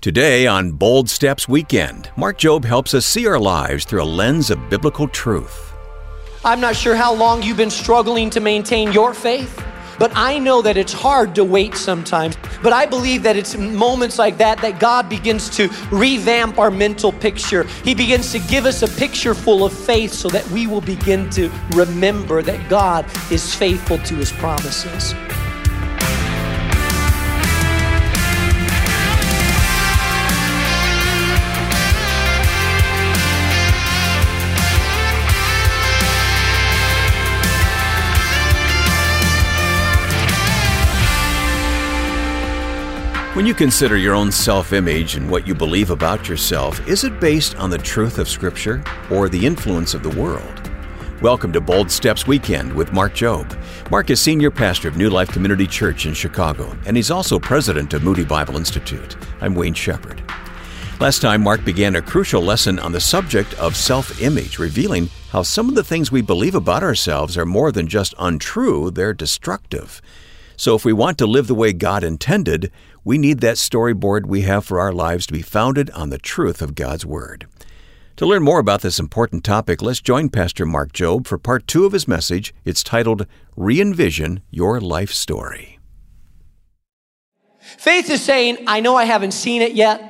Today on Bold Steps Weekend, Mark Jobe helps us see our lives through a lens of biblical truth. I'm not sure how long you've been struggling to maintain your faith, but I know that it's hard to wait sometimes. But I believe that it's moments like that that God begins to revamp our mental picture. He begins to give us a picture full of faith so that we will begin to remember that God is faithful to his promises. When you consider your own self image and what you believe about yourself, is it based on the truth of Scripture or the influence of the world? Welcome to Bold Steps Weekend with Mark Jobe. Mark is senior pastor of New Life Community Church in Chicago, and he's also president of Moody Bible Institute. I'm Wayne Shepherd. Last time, Mark began a crucial lesson on the subject of self image, revealing how some of the things we believe about ourselves are more than just untrue, they're destructive. So, if we want to live the way God intended, we need that storyboard we have for our lives to be founded on the truth of God's Word. To learn more about this important topic, let's join Pastor Mark Jobe for part two of his message. It's titled Re Envision Your Life Story. Faith is saying, I know I haven't seen it yet.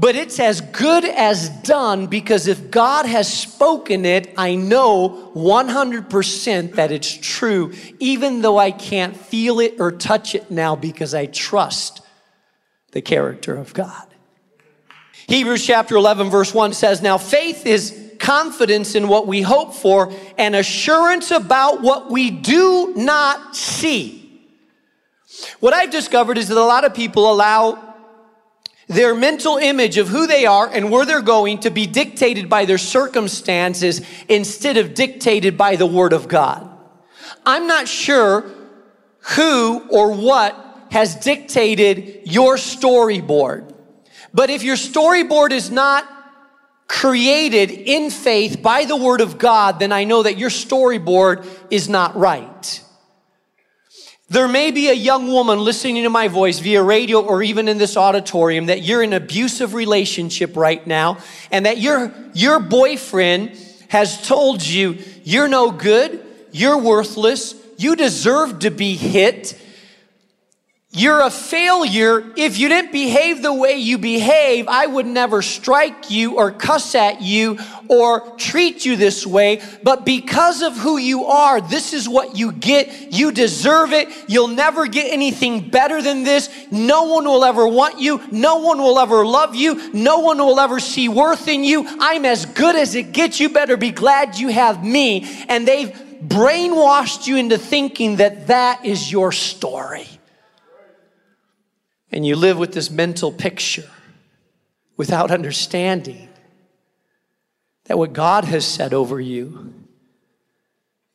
But it's as good as done because if God has spoken it, I know 100% that it's true, even though I can't feel it or touch it now because I trust the character of God. Hebrews chapter 11, verse 1 says, Now faith is confidence in what we hope for and assurance about what we do not see. What I've discovered is that a lot of people allow their mental image of who they are and where they're going to be dictated by their circumstances instead of dictated by the Word of God. I'm not sure who or what has dictated your storyboard. But if your storyboard is not created in faith by the Word of God, then I know that your storyboard is not right. There may be a young woman listening to my voice via radio or even in this auditorium that you're in an abusive relationship right now and that your, your boyfriend has told you you're no good, you're worthless, you deserve to be hit, you're a failure. If you didn't behave the way you behave, I would never strike you or cuss at you or treat you this way. But because of who you are, this is what you get. You deserve it. You'll never get anything better than this. No one will ever want you. No one will ever love you. No one will ever see worth in you. I'm as good as it gets. You better be glad you have me. And they've brainwashed you into thinking that that is your story. And you live with this mental picture without understanding that what God has said over you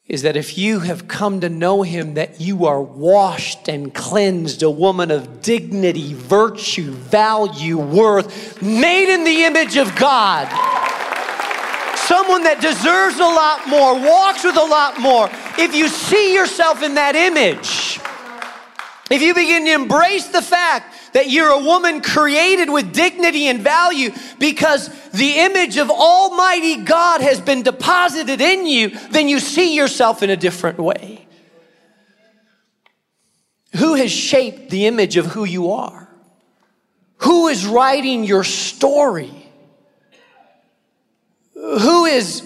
is that if you have come to know Him, that you are washed and cleansed, a woman of dignity, virtue, value, worth, made in the image of God. Someone that deserves a lot more, walks with a lot more. If you see yourself in that image, if you begin to embrace the fact that you're a woman created with dignity and value because the image of Almighty God has been deposited in you, then you see yourself in a different way. Who has shaped the image of who you are? Who is writing your story? Who is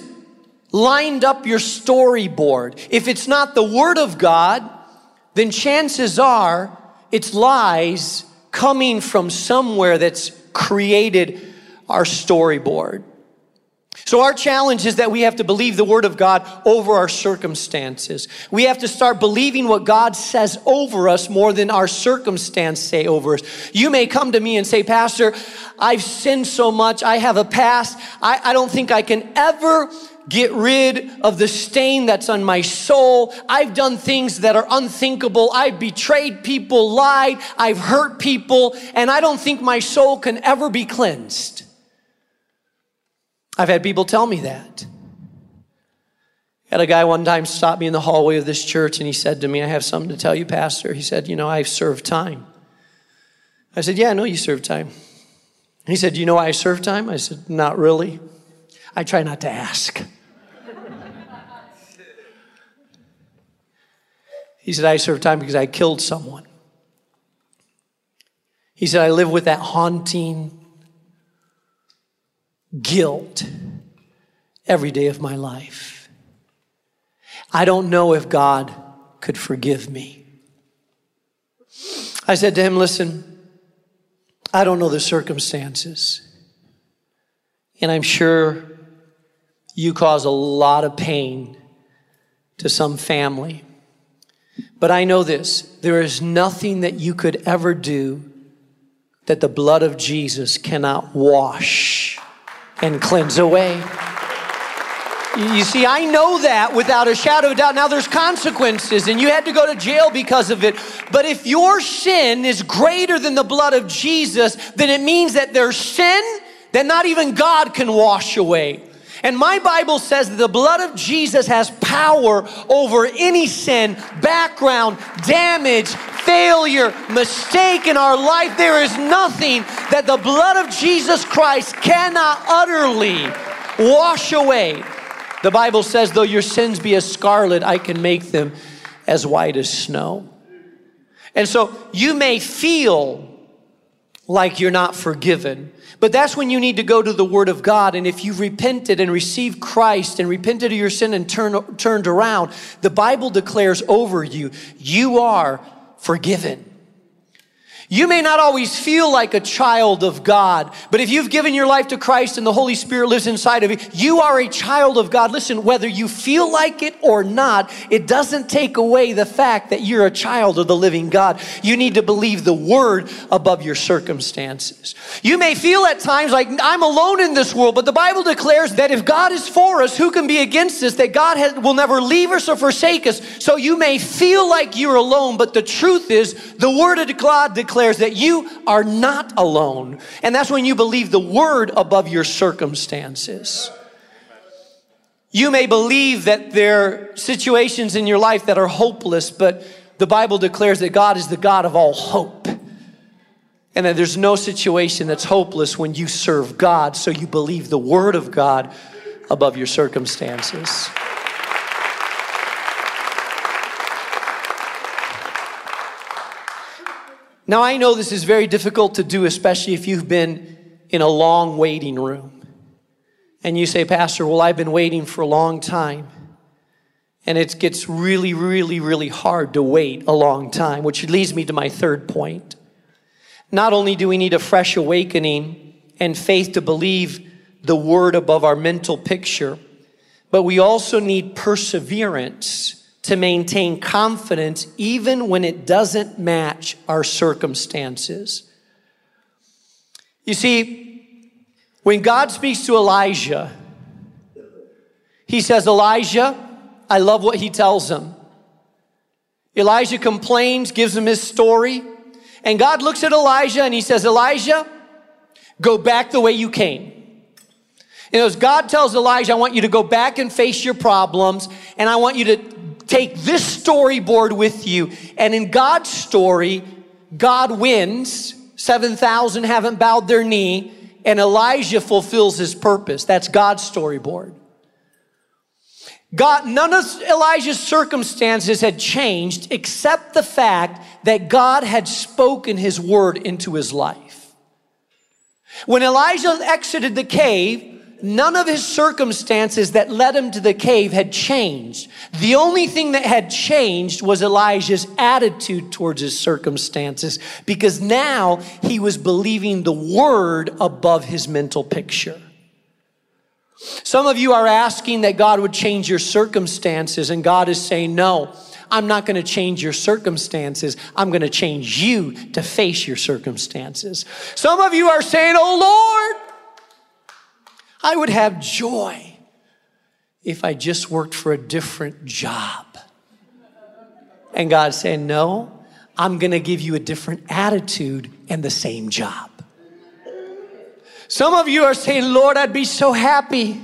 lined up your storyboard? If it's not the Word of God, then chances are it's lies coming from somewhere that's created our storyboard. So, our challenge is that we have to believe the Word of God over our circumstances. We have to start believing what God says over us more than our circumstance say over us. You may come to me and say, Pastor, I've sinned so much. I have a past. I, I don't think I can ever get rid of the stain that's on my soul. I've done things that are unthinkable. I've betrayed people, lied, I've hurt people, and I don't think my soul can ever be cleansed. I've had people tell me that. I had a guy one time stop me in the hallway of this church and he said to me, I have something to tell you, Pastor. He said, You know, I've served time. I said, Yeah, I know you served time. He said, Do you know why I serve time? I said, Not really. I try not to ask. He said, I serve time because I killed someone. He said, I live with that haunting guilt every day of my life. I don't know if God could forgive me. I said to him, Listen, I don't know the circumstances. And I'm sure you cause a lot of pain to some family. But I know this there is nothing that you could ever do that the blood of Jesus cannot wash and cleanse away. You see, I know that without a shadow of doubt. Now, there's consequences, and you had to go to jail because of it. But if your sin is greater than the blood of Jesus, then it means that there's sin that not even God can wash away. And my Bible says that the blood of Jesus has power over any sin, background, damage, failure, mistake in our life. There is nothing that the blood of Jesus Christ cannot utterly wash away. The Bible says, though your sins be as scarlet, I can make them as white as snow. And so you may feel like you're not forgiven. But that's when you need to go to the Word of God. And if you've repented and received Christ and repented of your sin and turn, turned around, the Bible declares over you, you are forgiven. You may not always feel like a child of God, but if you've given your life to Christ and the Holy Spirit lives inside of you, you are a child of God. Listen, whether you feel like it or not, it doesn't take away the fact that you're a child of the living God. You need to believe the word above your circumstances. You may feel at times like I'm alone in this world, but the Bible declares that if God is for us, who can be against us? That God has, will never leave us or forsake us. So you may feel like you're alone, but the truth is the word of God declares declares that you are not alone. And that's when you believe the word above your circumstances. You may believe that there are situations in your life that are hopeless, but the Bible declares that God is the God of all hope. And that there's no situation that's hopeless when you serve God, so you believe the word of God above your circumstances. Now, I know this is very difficult to do, especially if you've been in a long waiting room. And you say, Pastor, well, I've been waiting for a long time. And it gets really, really, really hard to wait a long time, which leads me to my third point. Not only do we need a fresh awakening and faith to believe the word above our mental picture, but we also need perseverance to maintain confidence even when it doesn't match our circumstances. You see, when God speaks to Elijah, he says, Elijah, I love what he tells him. Elijah complains, gives him his story, and God looks at Elijah and he says, Elijah, go back the way you came. Know, as God tells Elijah, I want you to go back and face your problems, and I want you to take this storyboard with you. And in God's story, God wins. 7,000 haven't bowed their knee, and Elijah fulfills his purpose. That's God's storyboard. God, none of Elijah's circumstances had changed except the fact that God had spoken his word into his life. When Elijah exited the cave, none of his circumstances that led him to the cave had changed. The only thing that had changed was Elijah's attitude towards his circumstances because now he was believing the word above his mental picture. Some of you are asking that God would change your circumstances, and God is saying, No, I'm not going to change your circumstances. I'm going to change you to face your circumstances. Some of you are saying, Oh Lord, I would have joy if I just worked for a different job. And God said, No, I'm gonna give you a different attitude and the same job. Some of you are saying, Lord, I'd be so happy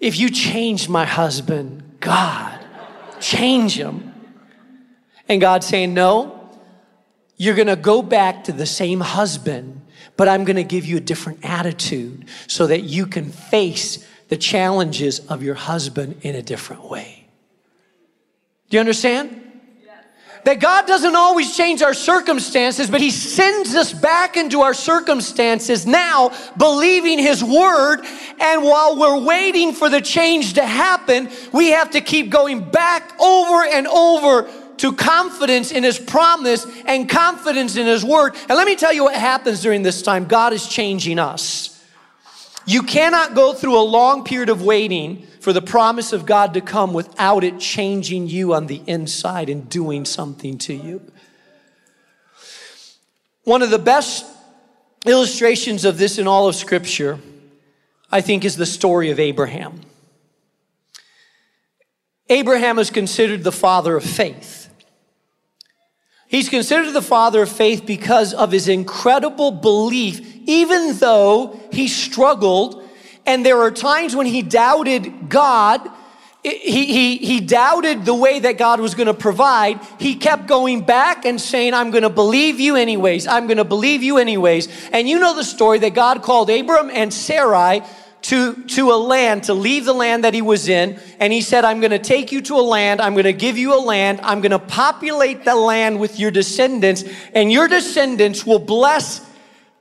if you changed my husband. God, change him. And God's saying, No, you're gonna go back to the same husband but I'm going to give you a different attitude so that you can face the challenges of your husband in a different way. Do you understand? That God doesn't always change our circumstances, but He sends us back into our circumstances now, believing His word. And while we're waiting for the change to happen, we have to keep going back over and over to confidence in His promise and confidence in His word. And let me tell you what happens during this time God is changing us. You cannot go through a long period of waiting for the promise of God to come without it changing you on the inside and doing something to you. One of the best illustrations of this in all of Scripture, I think, is the story of Abraham. Abraham is considered the father of faith. He's considered the father of faith because of his incredible belief, even though he struggled and there are times when he doubted God. He, he, he doubted the way that God was going to provide. He kept going back and saying, I'm going to believe you anyways. I'm going to believe you anyways. And you know the story that God called Abram and Sarai to, to a land, to leave the land that he was in. And he said, I'm going to take you to a land. I'm going to give you a land. I'm going to populate the land with your descendants. And your descendants will bless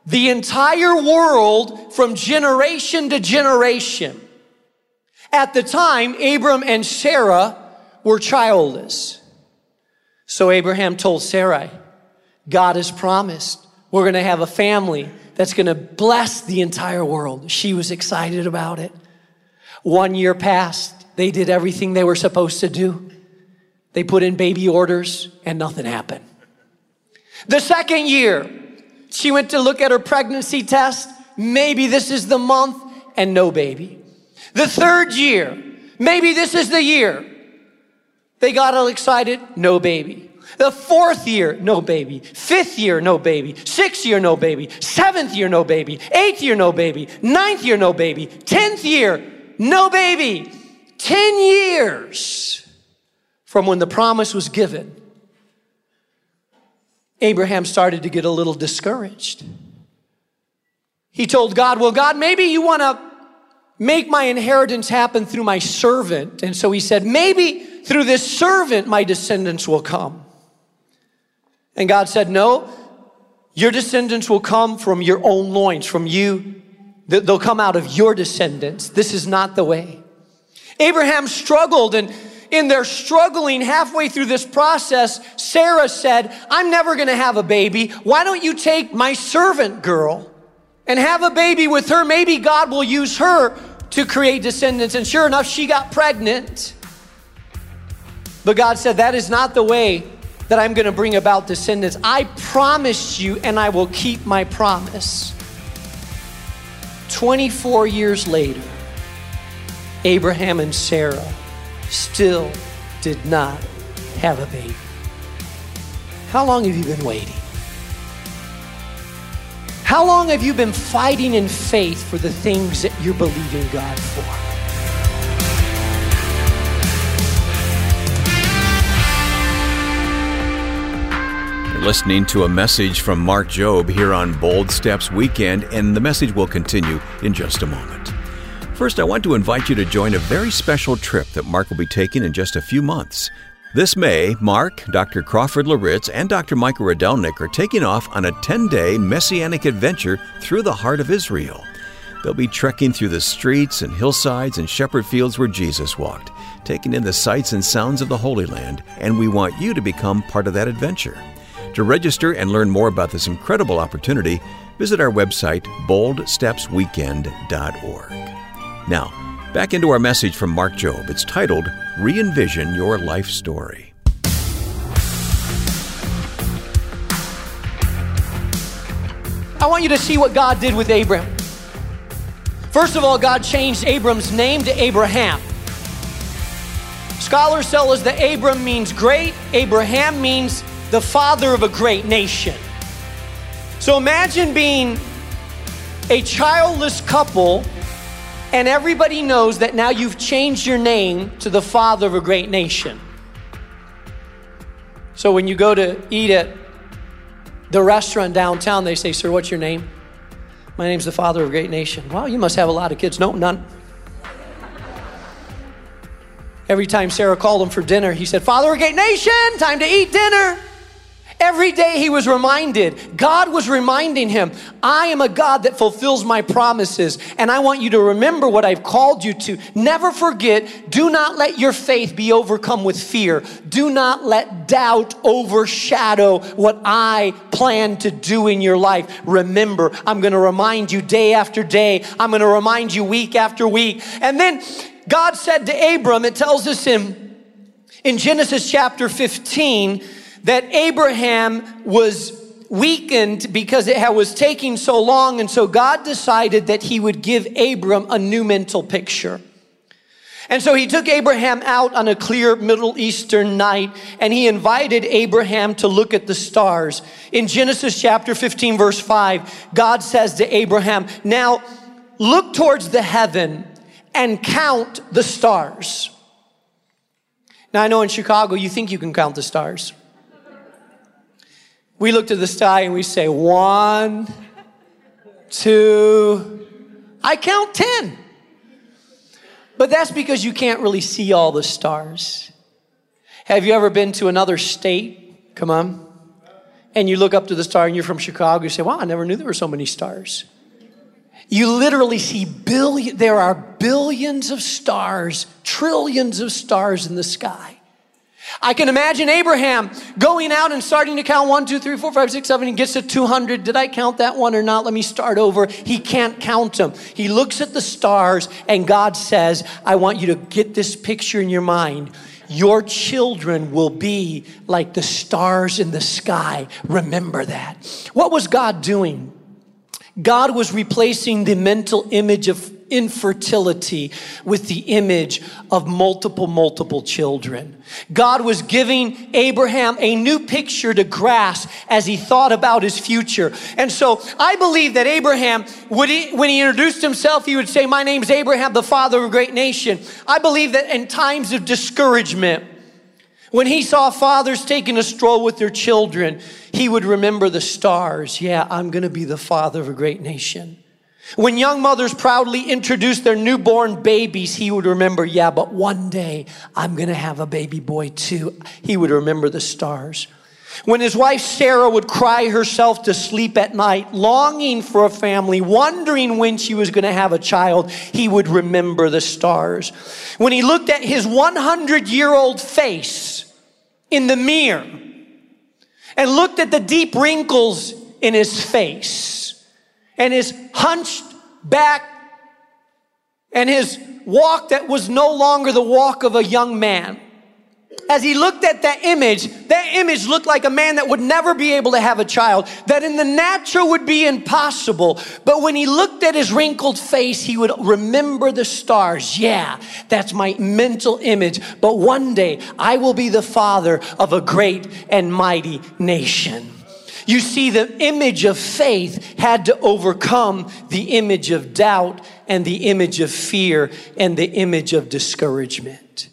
the entire world from generation to generation. At the time, Abram and Sarah were childless. So Abraham told Sarai, God has promised we're going to have a family that's going to bless the entire world. She was excited about it. One year passed. They did everything they were supposed to do. They put in baby orders and nothing happened. The second year, she went to look at her pregnancy test. Maybe this is the month and no baby. The third year, maybe this is the year. They got all excited, no baby. The fourth year, no baby. Fifth year, no baby. Sixth year, no baby. Seventh year, no baby. Eighth year, no baby. Ninth year, no baby. Tenth year, no baby. Ten years from when the promise was given Abraham started to get a little discouraged. He told God, Well, God, maybe you want to make my inheritance happen through my servant. And so he said, Maybe through this servant my descendants will come. And God said, No, your descendants will come from your own loins, from you. They'll come out of your descendants. This is not the way. Abraham struggled and in their struggling halfway through this process, Sarah said, I'm never going to have a baby. Why don't you take my servant girl and have a baby with her? Maybe God will use her to create descendants. And sure enough, she got pregnant. But God said, That is not the way that I'm going to bring about descendants. I promised you, and I will keep my promise. 24 years later, Abraham and Sarah still did not have a baby. How long have you been waiting? How long have you been fighting in faith for the things that you're believing God for? Listening to a message from Mark Jobe here on Bold Steps Weekend, and the message will continue in just a moment. First, I want to invite you to join a very special trip that Mark will be taking in just a few months. This May, Mark, Dr. Crawford Loritts, and Dr. Michael Rydelnik are taking off on a 10 day messianic adventure through the heart of Israel. They'll be trekking through the streets and hillsides and shepherd fields where Jesus walked, taking in the sights and sounds of the Holy Land, and we want you to become part of that adventure. To register and learn more about this incredible opportunity, visit our website, boldstepsweekend.org. Now, back into our message from Mark Jobe. It's titled Re Envision Your Life Story. I want you to see what God did with Abram. First of all, God changed Abram's name to Abraham. Scholars tell us that Abram means great, Abraham means the father of a great nation. So imagine being a childless couple and everybody knows that now you've changed your name to the father of a great nation. So when you go to eat at the restaurant downtown, they say, Sir, what's your name? My name's the father of a great nation. Wow, you must have a lot of kids. No, none. Every time Sarah called him for dinner, he said, Father of a great nation, time to eat dinner. Every day he was reminded, God was reminding him, I am a God that fulfills my promises, and I want you to remember what I've called you to. Never forget, do not let your faith be overcome with fear. Do not let doubt overshadow what I plan to do in your life. Remember, I'm to remind you day after day, I'm to remind you week after week. And then God said to Abram, it tells us in, in Genesis chapter 15, that Abraham was weakened because it was taking so long. And so God decided that he would give Abram a new mental picture. And so he took Abraham out on a clear Middle Eastern night and he invited Abraham to look at the stars. In Genesis chapter 15, verse 5, God says to Abraham, Now look towards the heaven and count the stars. Now I know in Chicago you think you can count the stars. We look to the sky and we say, one, two, I count 10. But that's because you can't really see all the stars. Have you ever been to another state? Come on. And you look up to the star and you're from Chicago, you say, wow, I never knew there were so many stars. You literally see billion, there are billions of stars, trillions of stars in the sky. I can imagine Abraham going out and starting to count one, two, three, four, five, six, seven. He gets to 200. Did I count that one or not? Let me start over. He can't count them. He looks at the stars and God says, I want you to get this picture in your mind. Your children will be like the stars in the sky. Remember that. What was God doing? God was replacing the mental image of infertility with the image of multiple, multiple children. God was giving Abraham a new picture to grasp as he thought about his future. And so I believe that Abraham, would he, when he introduced himself, he would say, My name's Abraham, the father of a great nation. I believe that in times of discouragement, when he saw fathers taking a stroll with their children, he would remember the stars. Yeah, I'm going to be the father of a great nation. When young mothers proudly introduced their newborn babies, he would remember, yeah, but one day I'm going to have a baby boy too. He would remember the stars. When his wife Sarah would cry herself to sleep at night, longing for a family, wondering when she was going to have a child, he would remember the stars. When he looked at his 100 year old face in the mirror and looked at the deep wrinkles in his face, and his hunched back and his walk that was no longer the walk of a young man. As he looked at that image, that image looked like a man that would never be able to have a child, that in the natural would be impossible. But when he looked at his wrinkled face, he would remember the stars. Yeah, that's my mental image. But one day I will be the father of a great and mighty nation. You see, the image of faith had to overcome the image of doubt and the image of fear and the image of discouragement.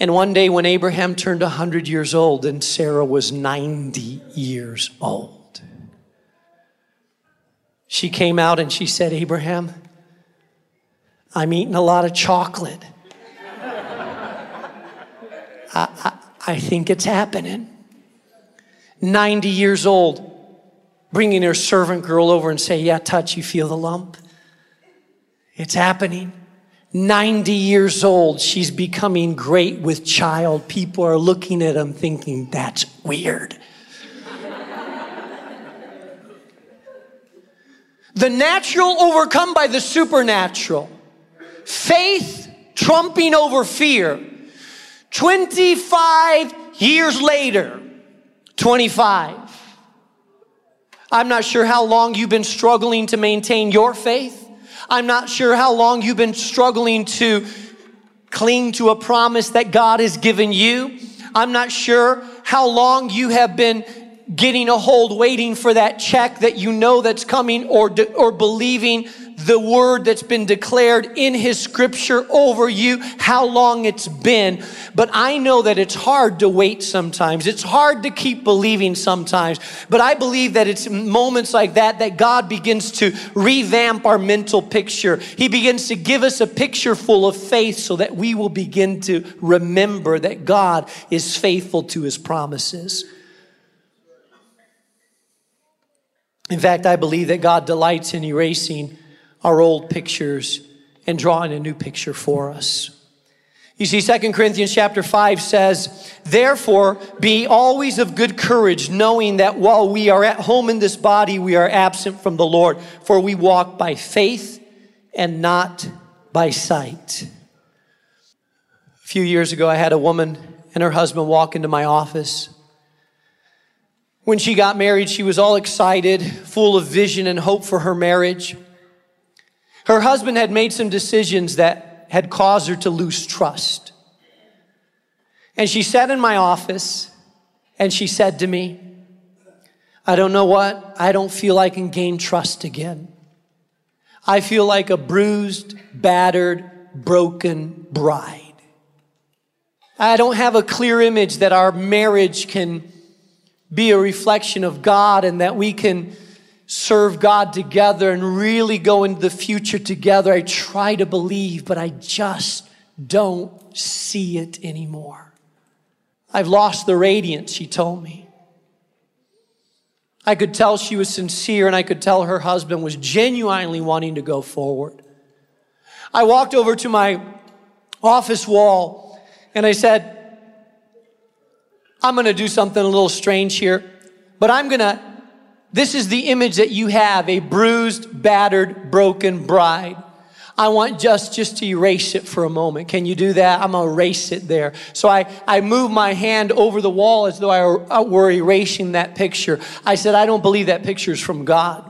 And one day when Abraham turned 100 years old and Sarah was 90 years old, she came out and she said, Abraham, I'm eating a lot of chocolate. I, I, I think it's happening. 90 years old, bringing her servant girl over and say, Yeah, touch, you feel the lump? It's happening. 90 years old, she's becoming great with child. People are looking at him thinking, That's weird. the natural overcome by the supernatural. Faith trumping over fear. 25 years later, 25. I'm not sure how long you've been struggling to maintain your faith. I'm not sure how long you've been struggling to cling to a promise that God has given you. I'm not sure how long you have been getting a hold, waiting for that check that you know that's coming or, or believing the word that's been declared in his scripture over you, how long it's been. But I know that it's hard to wait sometimes. It's hard to keep believing sometimes. But I believe that it's moments like that that God begins to revamp our mental picture. He begins to give us a picture full of faith so that we will begin to remember that God is faithful to his promises. In fact, I believe that God delights in erasing our old pictures and drawing a new picture for us. You see, 2 Corinthians chapter 5 says, Therefore, be always of good courage, knowing that while we are at home in this body, we are absent from the Lord, for we walk by faith and not by sight. A few years ago, I had a woman and her husband walk into my office. When she got married, she was all excited, full of vision and hope for her marriage. Her husband had made some decisions that had caused her to lose trust. And she sat in my office and she said to me, I don't know what, I don't feel I can gain trust again. I feel like a bruised, battered, broken bride. I don't have a clear image that our marriage can be a reflection of God and that we can serve God together and really go into the future together. I try to believe, but I just don't see it anymore. I've lost the radiance, she told me. I could tell she was sincere and I could tell her husband was genuinely wanting to go forward. I walked over to my office wall and I said, I'm going to do something a little strange here, but I'm going to this is the image that you have a bruised, battered, broken bride. I want just just to erase it for a moment. Can you do that? I'm gonna erase it there. So I, I move my hand over the wall as though I were uh, erasing that picture. I said, I don't believe that picture is from God.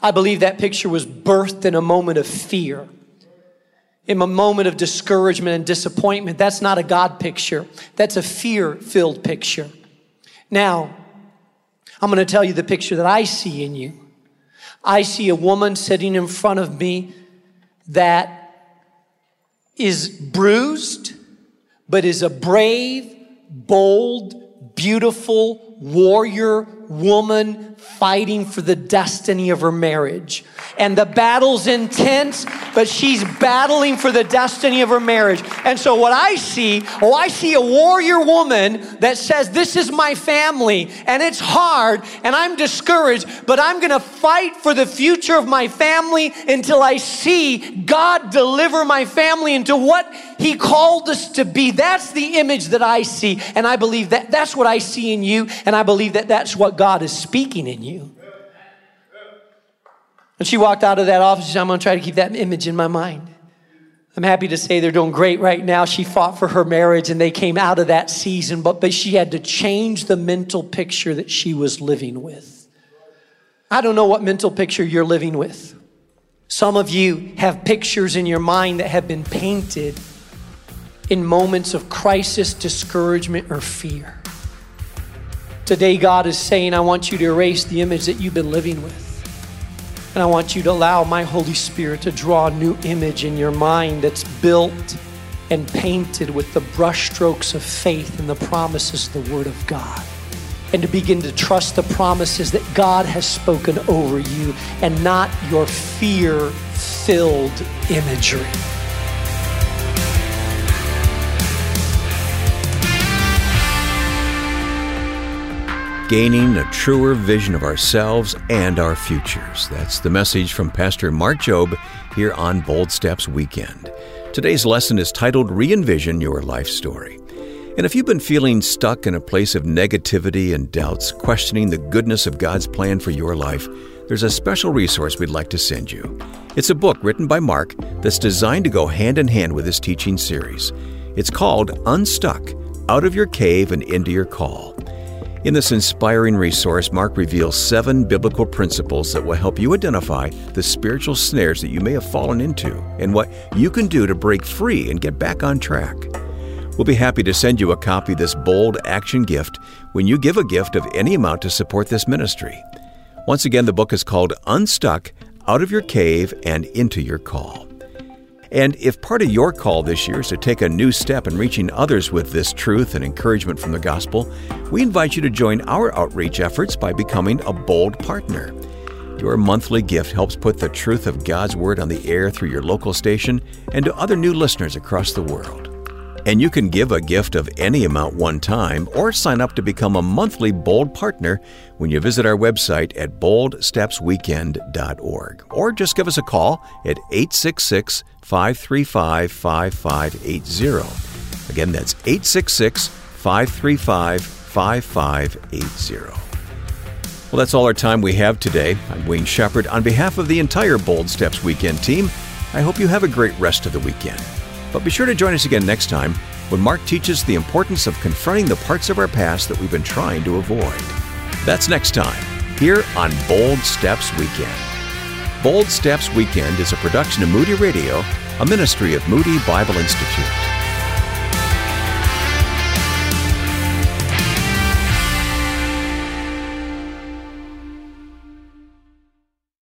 I believe that picture was birthed in a moment of fear, in a moment of discouragement and disappointment. That's not a God picture, that's a fear filled picture. Now, I'm going to tell you the picture that I see in you. I see a woman sitting in front of me that is bruised, but is a brave, bold, beautiful warrior woman fighting for the destiny of her marriage. And the battle's intense, but she's battling for the destiny of her marriage. And so, what I see, oh, I see a warrior woman that says, This is my family, and it's hard, and I'm discouraged, but I'm gonna fight for the future of my family until I see God deliver my family into what He called us to be. That's the image that I see, and I believe that that's what I see in you, and I believe that that's what God is speaking in you. And she walked out of that office. Said, I'm going to try to keep that image in my mind. I'm happy to say they're doing great right now. She fought for her marriage and they came out of that season, but, but she had to change the mental picture that she was living with. I don't know what mental picture you're living with. Some of you have pictures in your mind that have been painted in moments of crisis, discouragement, or fear. Today, God is saying, I want you to erase the image that you've been living with. And I want you to allow my Holy Spirit to draw a new image in your mind that's built and painted with the brushstrokes of faith and the promises of the Word of God. And to begin to trust the promises that God has spoken over you and not your fear filled imagery. Gaining a truer vision of ourselves and our futures. That's the message from Pastor Mark Jobe here on Bold Steps Weekend. Today's lesson is titled Re Envision Your Life Story. And if you've been feeling stuck in a place of negativity and doubts, questioning the goodness of God's plan for your life, there's a special resource we'd like to send you. It's a book written by Mark that's designed to go hand in hand with his teaching series. It's called Unstuck Out of Your Cave and Into Your Call. In this inspiring resource, Mark reveals seven biblical principles that will help you identify the spiritual snares that you may have fallen into and what you can do to break free and get back on track. We'll be happy to send you a copy of this bold action gift when you give a gift of any amount to support this ministry. Once again, the book is called Unstuck out of your cave and into your call. And if part of your call this year is to take a new step in reaching others with this truth and encouragement from the gospel, we invite you to join our outreach efforts by becoming a bold partner. Your monthly gift helps put the truth of God's Word on the air through your local station and to other new listeners across the world. And you can give a gift of any amount one time or sign up to become a monthly Bold partner when you visit our website at boldstepsweekend.org. Or just give us a call at 866 535 5580. Again, that's 866 535 5580. Well, that's all our time we have today. I'm Wayne Shepherd. On behalf of the entire Bold Steps Weekend team, I hope you have a great rest of the weekend. But be sure to join us again next time when Mark teaches the importance of confronting the parts of our past that we've been trying to avoid. That's next time, here on Bold Steps Weekend. Bold Steps Weekend is a production of Moody Radio, a ministry of Moody Bible Institute.